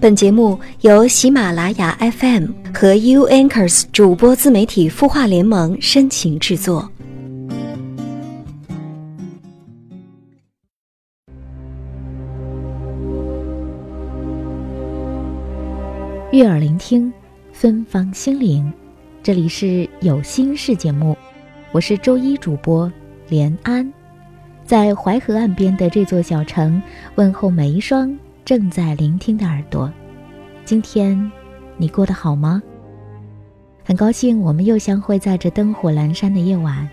本节目由喜马拉雅 FM 和 U Anchors 主播自媒体孵化联盟深情制作。悦耳聆听，芬芳心灵。这里是有心事节目，我是周一主播连安，在淮河岸边的这座小城问候每一双。正在聆听的耳朵，今天你过得好吗？很高兴我们又相会在这灯火阑珊的夜晚。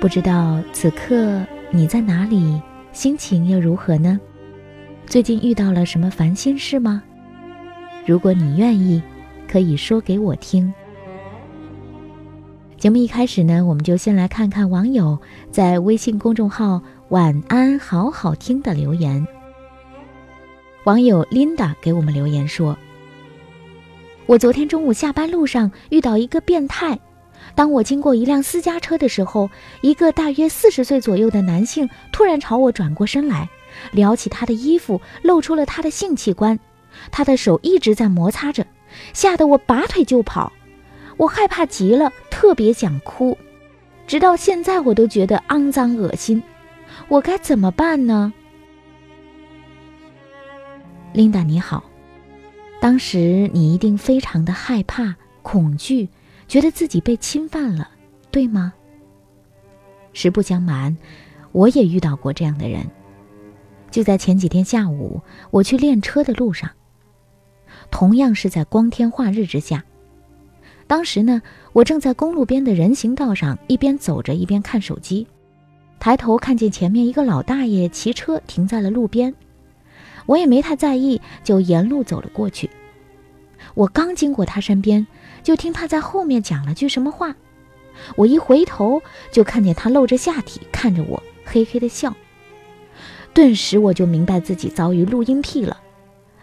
不知道此刻你在哪里，心情又如何呢？最近遇到了什么烦心事吗？如果你愿意，可以说给我听。节目一开始呢，我们就先来看看网友在微信公众号“晚安好好听”的留言。网友 Linda 给我们留言说：“我昨天中午下班路上遇到一个变态，当我经过一辆私家车的时候，一个大约四十岁左右的男性突然朝我转过身来，撩起他的衣服，露出了他的性器官，他的手一直在摩擦着，吓得我拔腿就跑，我害怕极了，特别想哭，直到现在我都觉得肮脏恶心，我该怎么办呢？”琳达，你好。当时你一定非常的害怕、恐惧，觉得自己被侵犯了，对吗？实不相瞒，我也遇到过这样的人。就在前几天下午，我去练车的路上，同样是在光天化日之下。当时呢，我正在公路边的人行道上，一边走着一边看手机，抬头看见前面一个老大爷骑车停在了路边。我也没太在意，就沿路走了过去。我刚经过他身边，就听他在后面讲了句什么话。我一回头，就看见他露着下体看着我，嘿嘿的笑。顿时我就明白自己遭遇录音癖了。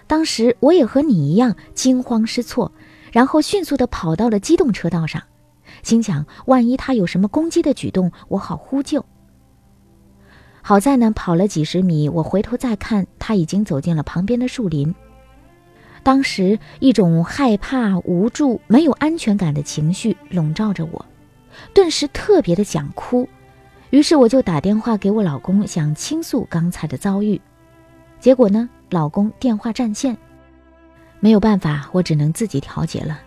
当时我也和你一样惊慌失措，然后迅速地跑到了机动车道上，心想万一他有什么攻击的举动，我好呼救。好在呢，跑了几十米，我回头再看，他已经走进了旁边的树林。当时一种害怕、无助、没有安全感的情绪笼罩着我，顿时特别的想哭。于是我就打电话给我老公，想倾诉刚才的遭遇。结果呢，老公电话占线，没有办法，我只能自己调节了。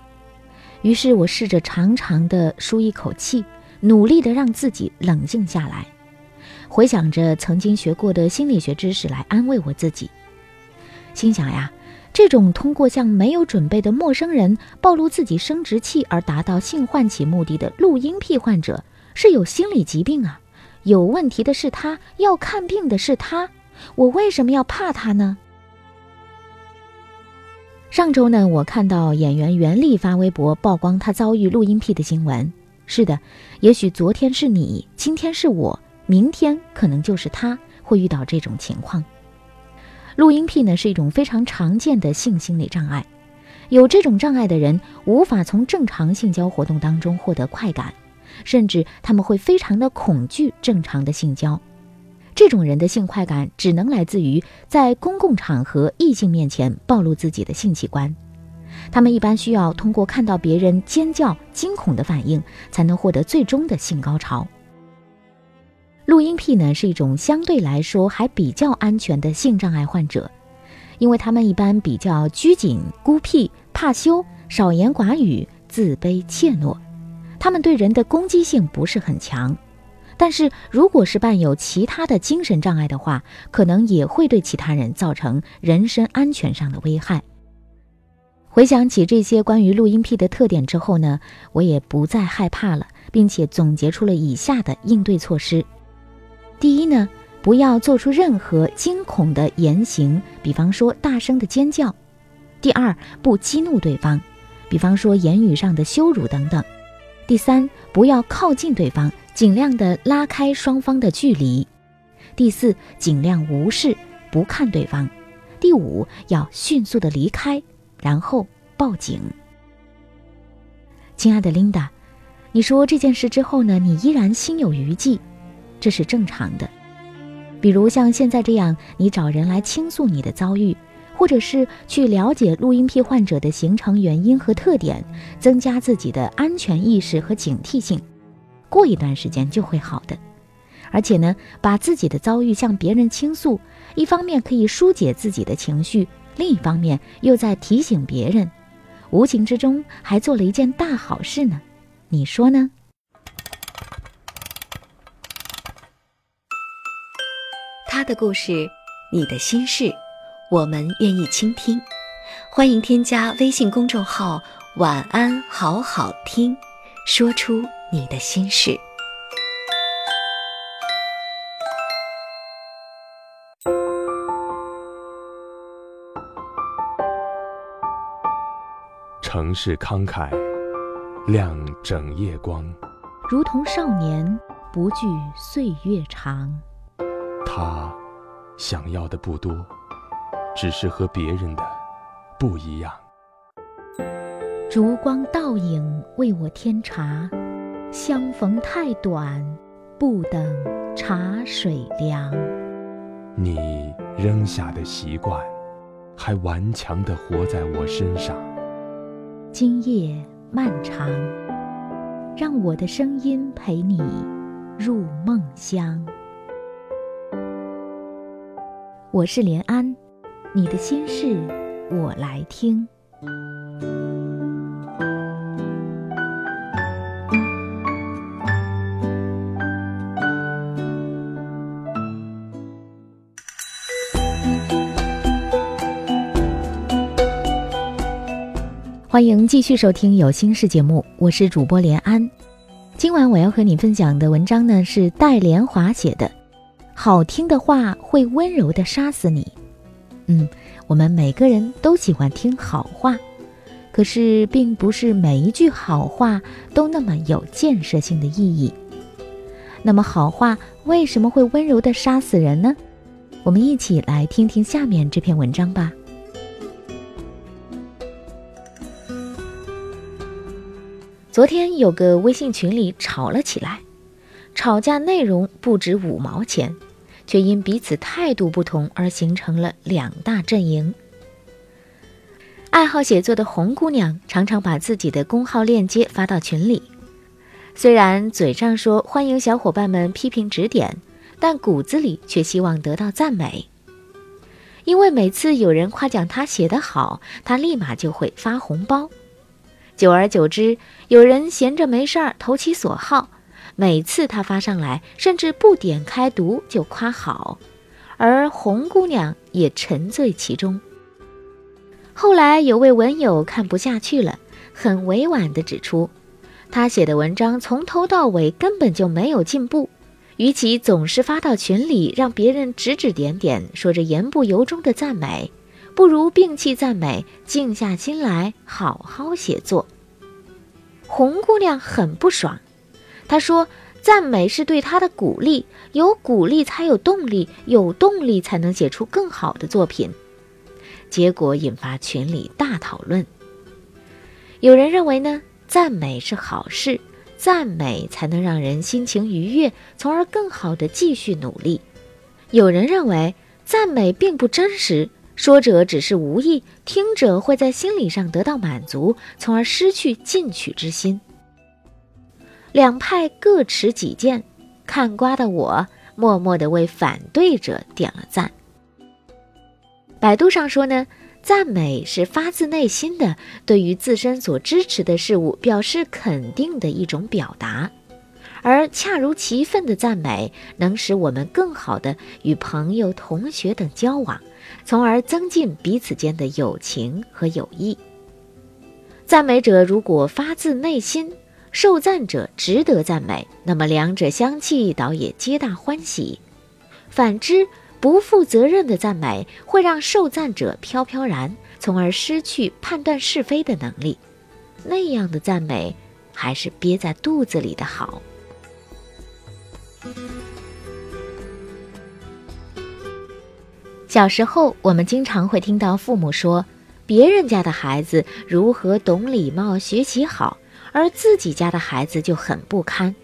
于是我试着长长的舒一口气，努力的让自己冷静下来。回想着曾经学过的心理学知识来安慰我自己，心想呀，这种通过向没有准备的陌生人暴露自己生殖器而达到性唤起目的的录音癖患者是有心理疾病啊，有问题的是他，要看病的是他，我为什么要怕他呢？上周呢，我看到演员袁立发微博曝光他遭遇录音癖的新闻。是的，也许昨天是你，今天是我。明天可能就是他会遇到这种情况。录音癖呢是一种非常常见的性心理障碍，有这种障碍的人无法从正常性交活动当中获得快感，甚至他们会非常的恐惧正常的性交。这种人的性快感只能来自于在公共场合异性面前暴露自己的性器官，他们一般需要通过看到别人尖叫惊恐的反应才能获得最终的性高潮。录音癖呢是一种相对来说还比较安全的性障碍患者，因为他们一般比较拘谨、孤僻、怕羞、少言寡语、自卑怯懦，他们对人的攻击性不是很强。但是如果是伴有其他的精神障碍的话，可能也会对其他人造成人身安全上的危害。回想起这些关于录音癖的特点之后呢，我也不再害怕了，并且总结出了以下的应对措施。第一呢，不要做出任何惊恐的言行，比方说大声的尖叫；第二，不激怒对方，比方说言语上的羞辱等等；第三，不要靠近对方，尽量的拉开双方的距离；第四，尽量无视不看对方；第五，要迅速的离开，然后报警。亲爱的琳达，你说这件事之后呢，你依然心有余悸。这是正常的，比如像现在这样，你找人来倾诉你的遭遇，或者是去了解录音癖患者的形成原因和特点，增加自己的安全意识和警惕性，过一段时间就会好的。而且呢，把自己的遭遇向别人倾诉，一方面可以疏解自己的情绪，另一方面又在提醒别人，无形之中还做了一件大好事呢。你说呢？他的故事，你的心事。我们愿意倾听，欢迎添加微信公众号“晚安好好听”，说出你的心事。城市慷慨，亮整夜光，如同少年不惧岁月长。他想要的不多。只是和别人的不一样。烛光倒影为我添茶，相逢太短，不等茶水凉。你扔下的习惯，还顽强地活在我身上。今夜漫长，让我的声音陪你入梦乡。我是连安。你的心事，我来听。欢迎继续收听有心事节目，我是主播连安。今晚我要和你分享的文章呢，是戴连华写的，《好听的话会温柔的杀死你》。嗯，我们每个人都喜欢听好话，可是并不是每一句好话都那么有建设性的意义。那么，好话为什么会温柔的杀死人呢？我们一起来听听下面这篇文章吧。昨天有个微信群里吵了起来，吵架内容不止五毛钱。却因彼此态度不同而形成了两大阵营。爱好写作的红姑娘常常把自己的公号链接发到群里，虽然嘴上说欢迎小伙伴们批评指点，但骨子里却希望得到赞美。因为每次有人夸奖她写得好，她立马就会发红包。久而久之，有人闲着没事儿投其所好。每次他发上来，甚至不点开读就夸好，而红姑娘也沉醉其中。后来有位文友看不下去了，很委婉地指出，他写的文章从头到尾根本就没有进步，与其总是发到群里让别人指指点点，说着言不由衷的赞美，不如摒弃赞美，静下心来好好写作。红姑娘很不爽。他说：“赞美是对他的鼓励，有鼓励才有动力，有动力才能写出更好的作品。”结果引发群里大讨论。有人认为呢，赞美是好事，赞美才能让人心情愉悦，从而更好的继续努力。有人认为赞美并不真实，说者只是无意，听者会在心理上得到满足，从而失去进取之心。两派各持己见，看瓜的我默默地为反对者点了赞。百度上说呢，赞美是发自内心的，对于自身所支持的事物表示肯定的一种表达，而恰如其分的赞美能使我们更好的与朋友、同学等交往，从而增进彼此间的友情和友谊。赞美者如果发自内心。受赞者值得赞美，那么两者相契，倒也皆大欢喜。反之，不负责任的赞美会让受赞者飘飘然，从而失去判断是非的能力。那样的赞美，还是憋在肚子里的好。小时候，我们经常会听到父母说，别人家的孩子如何懂礼貌、学习好。而自己家的孩子就很不堪，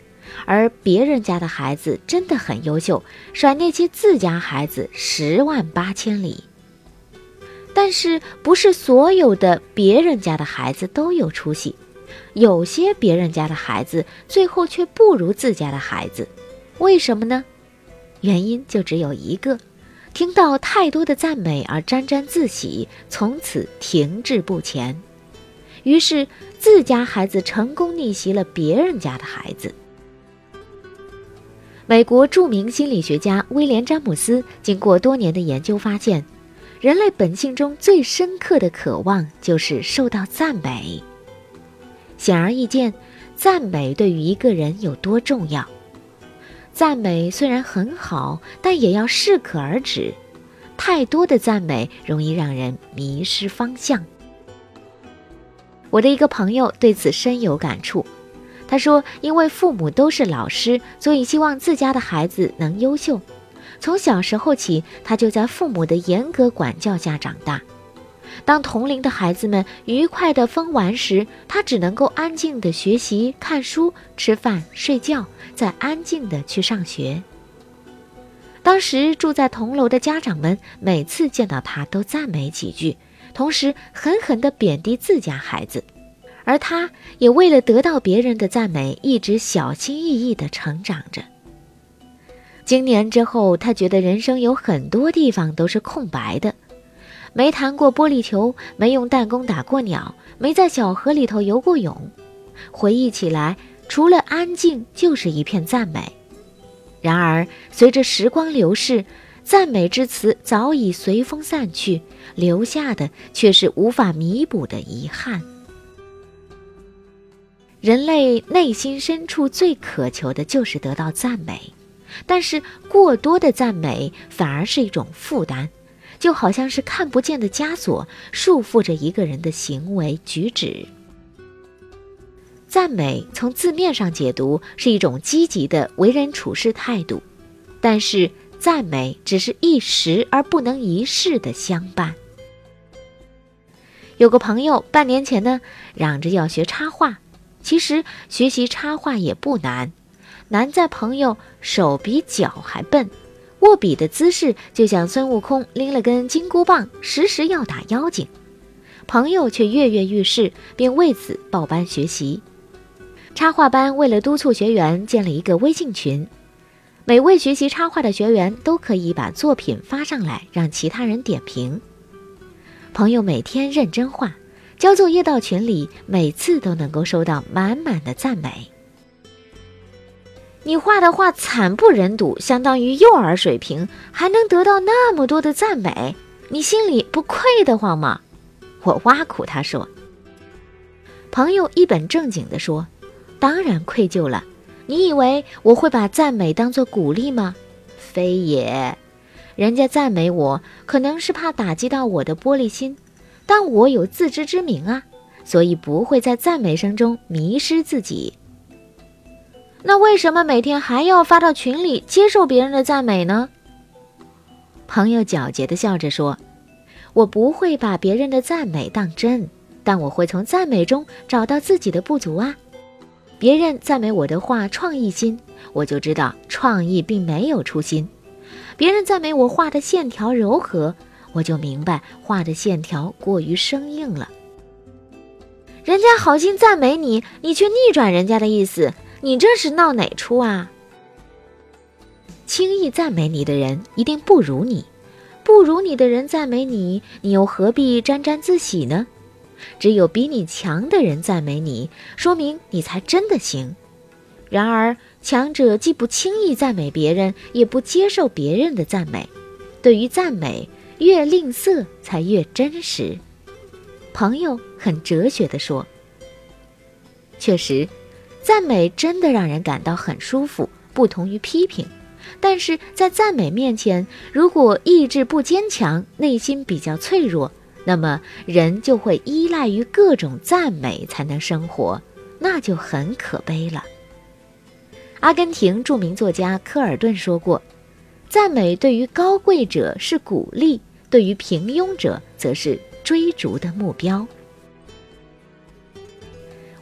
而别人家的孩子真的很优秀，甩那些自家孩子十万八千里。但是不是所有的别人家的孩子都有出息，有些别人家的孩子最后却不如自家的孩子，为什么呢？原因就只有一个：听到太多的赞美而沾沾自喜，从此停滞不前。于是自家孩子成功逆袭了别人家的孩子。美国著名心理学家威廉·詹姆斯经过多年的研究发现。人类本性中最深刻的渴望就是受到赞美。显而易见，赞美对于一个人有多重要。赞美虽然很好，但也要适可而止。太多的赞美容易让人迷失方向。我的一个朋友对此深有感触。他说：“因为父母都是老师，所以希望自家的孩子能优秀。”从小时候起，他就在父母的严格管教下长大。当同龄的孩子们愉快地疯玩时，他只能够安静地学习、看书、吃饭、睡觉，再安静地去上学。当时住在同楼的家长们每次见到他都赞美几句，同时狠狠地贬低自家孩子，而他也为了得到别人的赞美，一直小心翼翼地成长着。经年之后，他觉得人生有很多地方都是空白的，没弹过玻璃球，没用弹弓打过鸟，没在小河里头游过泳。回忆起来，除了安静，就是一片赞美。然而，随着时光流逝，赞美之词早已随风散去，留下的却是无法弥补的遗憾。人类内心深处最渴求的就是得到赞美。但是过多的赞美反而是一种负担，就好像是看不见的枷锁，束缚着一个人的行为举止。赞美从字面上解读是一种积极的为人处事态度，但是赞美只是一时而不能一世的相伴。有个朋友半年前呢，嚷着要学插画，其实学习插画也不难。难在朋友手比脚还笨，握笔的姿势就像孙悟空拎了根金箍棒，时时要打妖精。朋友却跃跃欲试，并为此报班学习。插画班为了督促学员，建了一个微信群，每位学习插画的学员都可以把作品发上来，让其他人点评。朋友每天认真画，交作业到群里，每次都能够收到满满的赞美。你画的画惨不忍睹，相当于幼儿水平，还能得到那么多的赞美，你心里不愧得慌吗？我挖苦他说。朋友一本正经地说：“当然愧疚了。你以为我会把赞美当作鼓励吗？非也。人家赞美我，可能是怕打击到我的玻璃心，但我有自知之明啊，所以不会在赞美声中迷失自己。”那为什么每天还要发到群里接受别人的赞美呢？朋友皎洁的笑着说：“我不会把别人的赞美当真，但我会从赞美中找到自己的不足啊。别人赞美我的画创意新，我就知道创意并没有出新；别人赞美我画的线条柔和，我就明白画的线条过于生硬了。人家好心赞美你，你却逆转人家的意思。”你这是闹哪出啊？轻易赞美你的人一定不如你，不如你的人赞美你，你又何必沾沾自喜呢？只有比你强的人赞美你，说明你才真的行。然而，强者既不轻易赞美别人，也不接受别人的赞美。对于赞美，越吝啬才越真实。朋友很哲学地说：“确实。”赞美真的让人感到很舒服，不同于批评。但是在赞美面前，如果意志不坚强，内心比较脆弱，那么人就会依赖于各种赞美才能生活，那就很可悲了。阿根廷著名作家科尔顿说过：“赞美对于高贵者是鼓励，对于平庸者则是追逐的目标。”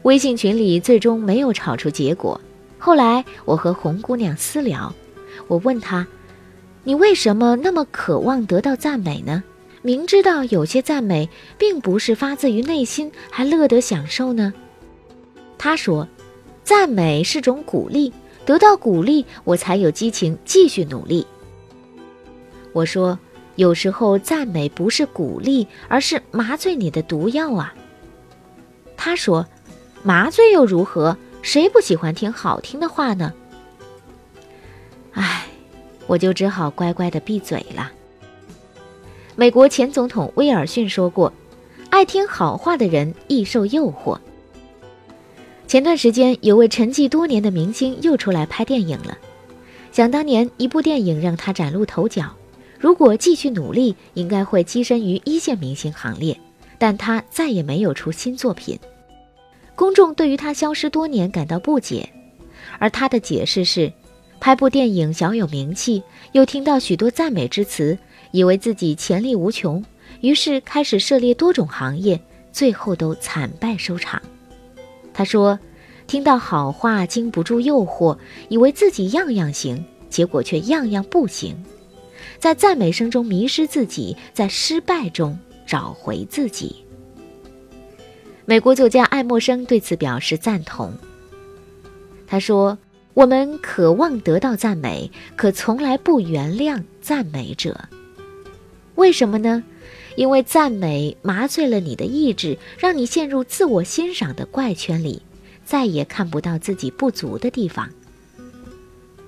微信群里最终没有吵出结果。后来我和红姑娘私聊，我问她：“你为什么那么渴望得到赞美呢？明知道有些赞美并不是发自于内心，还乐得享受呢？他说：“赞美是种鼓励，得到鼓励，我才有激情继续努力。”我说：“有时候赞美不是鼓励，而是麻醉你的毒药啊。”他说：“麻醉又如何？谁不喜欢听好听的话呢？”唉，我就只好乖乖的闭嘴了。美国前总统威尔逊说过：“爱听好话的人易受诱惑。”前段时间，有位沉寂多年的明星又出来拍电影了。想当年，一部电影让他崭露头角，如果继续努力，应该会跻身于一线明星行列。但他再也没有出新作品，公众对于他消失多年感到不解，而他的解释是：拍部电影小有名气，又听到许多赞美之词，以为自己潜力无穷，于是开始涉猎多种行业，最后都惨败收场。他说：“听到好话经不住诱惑，以为自己样样行，结果却样样不行，在赞美声中迷失自己，在失败中。”找回自己。美国作家爱默生对此表示赞同。他说：“我们渴望得到赞美，可从来不原谅赞美者。为什么呢？因为赞美麻醉了你的意志，让你陷入自我欣赏的怪圈里，再也看不到自己不足的地方。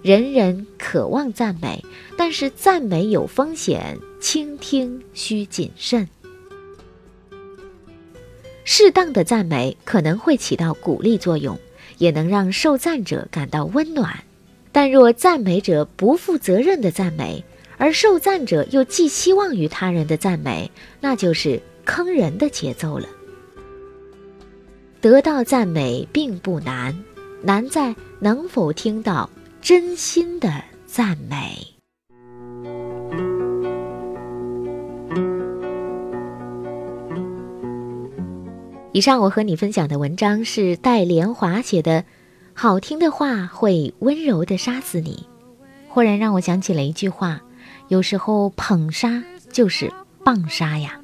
人人渴望赞美，但是赞美有风险，倾听需谨慎。”适当的赞美可能会起到鼓励作用，也能让受赞者感到温暖。但若赞美者不负责任的赞美，而受赞者又寄希望于他人的赞美，那就是坑人的节奏了。得到赞美并不难，难在能否听到真心的赞美。以上我和你分享的文章是戴莲华写的，《好听的话会温柔的杀死你》，忽然让我想起了一句话：有时候捧杀就是棒杀呀。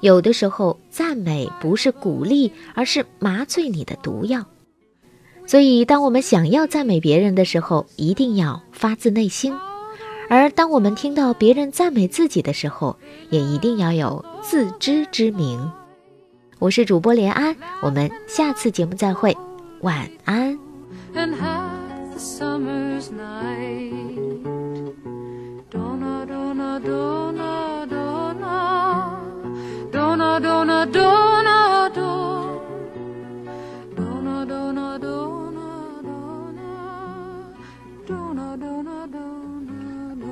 有的时候赞美不是鼓励，而是麻醉你的毒药。所以，当我们想要赞美别人的时候，一定要发自内心；而当我们听到别人赞美自己的时候，也一定要有自知之明。我是主播连安，我们下次节目再会，晚安。donna, donna, donna, donna, donna, donna, donna, donna, donna, donna, donna, donna, donna.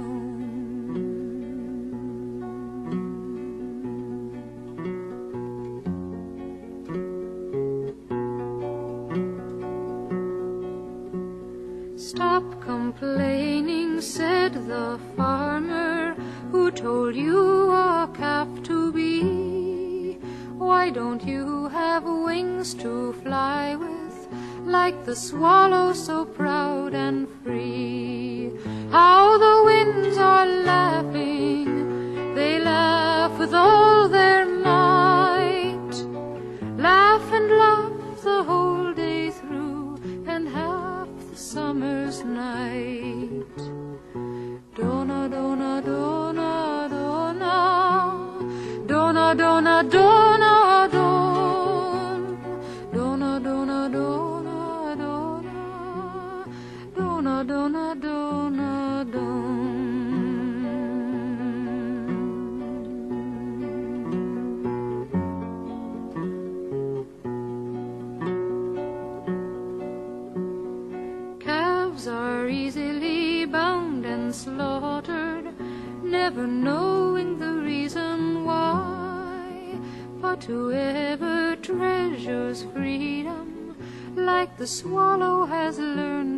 Stop complaining, said the farmer who told you a calf to be. Why don't you have wings to fly with, like the swallow so proud and free? How the winds are laughing, they laugh with all their Madonna do the swallow has learned